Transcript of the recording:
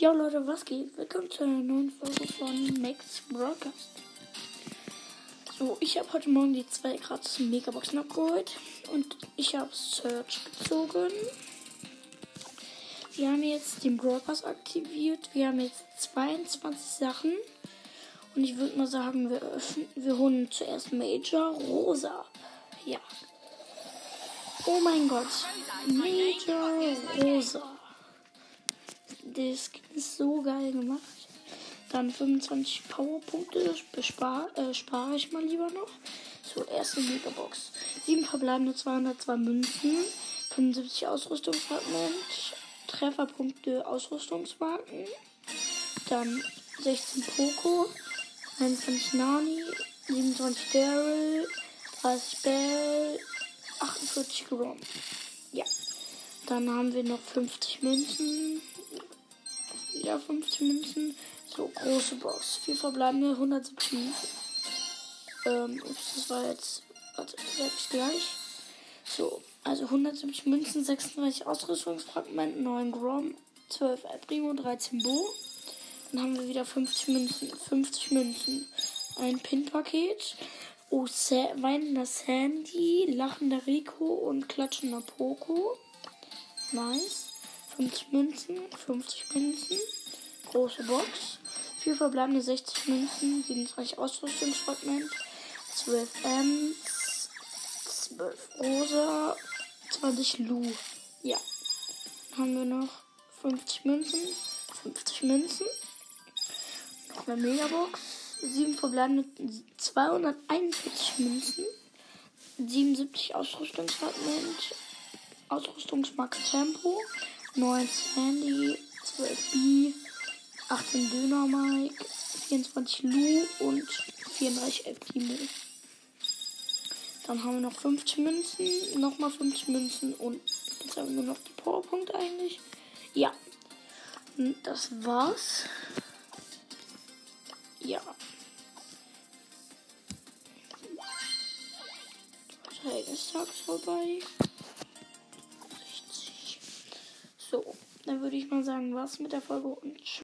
Leute, was geht? Willkommen zu einer neuen Folge von Max Broadcast. So, ich habe heute Morgen die zwei gratis Megaboxen abgeholt und ich habe Search gezogen. Wir haben jetzt den Pass aktiviert. Wir haben jetzt 22 Sachen. Und ich würde mal sagen, wir öffnen, wir holen zuerst Major Rosa. Ja. Oh mein Gott. Major Rosa. Das ist so geil gemacht. Dann 25 Powerpunkte bespar, äh, spare ich mal lieber noch. So, erste Megabox. 7 verbleibende 202 Münzen. 75 Ausrüstungsfragment. Trefferpunkte Ausrüstungsmarken. Dann 16 Poco. 21 Nani. 27 Daryl. 30 Bell. 48 Grom. Ja. Dann haben wir noch 50 Münzen wieder 50 Münzen. So, große Box. Vier verbleibende 170 Münzen. Ähm, ups, das war jetzt. Warte, ich gleich. So, also 170 Münzen, 36 Ausrüstungsfragmente, 9 Grom, 12 El Primo, 13 Bo. Dann haben wir wieder 50 Münzen, 50 Münzen. Ein Pin-Paket. Oh, Sa weinender Sandy, lachender Rico und klatschender Poco. Nice. 50 Münzen, 50 Münzen. Große Box. 4 verbleibende 60 Münzen, 27 Ausrüstungsfragment, 12 Ms, 12 Rosa, 20 Lu. Ja. Dann haben wir noch 50 Münzen, 50 Münzen. Noch eine Megabox. 7 verbleibende 241 Münzen, 77 Ausrüstungsfragment, Ausrüstungsmarke Tempo, 9 Sandy, 12 B, 18 Döner Mike, 24 Lu und 34 El Primo. Dann haben wir noch 50 Münzen, nochmal 50 Münzen und jetzt haben wir nur noch die Powerpunkte eigentlich. Ja, das war's. Ja. Tages vorbei. Dann würde ich mal sagen, was mit der Folge und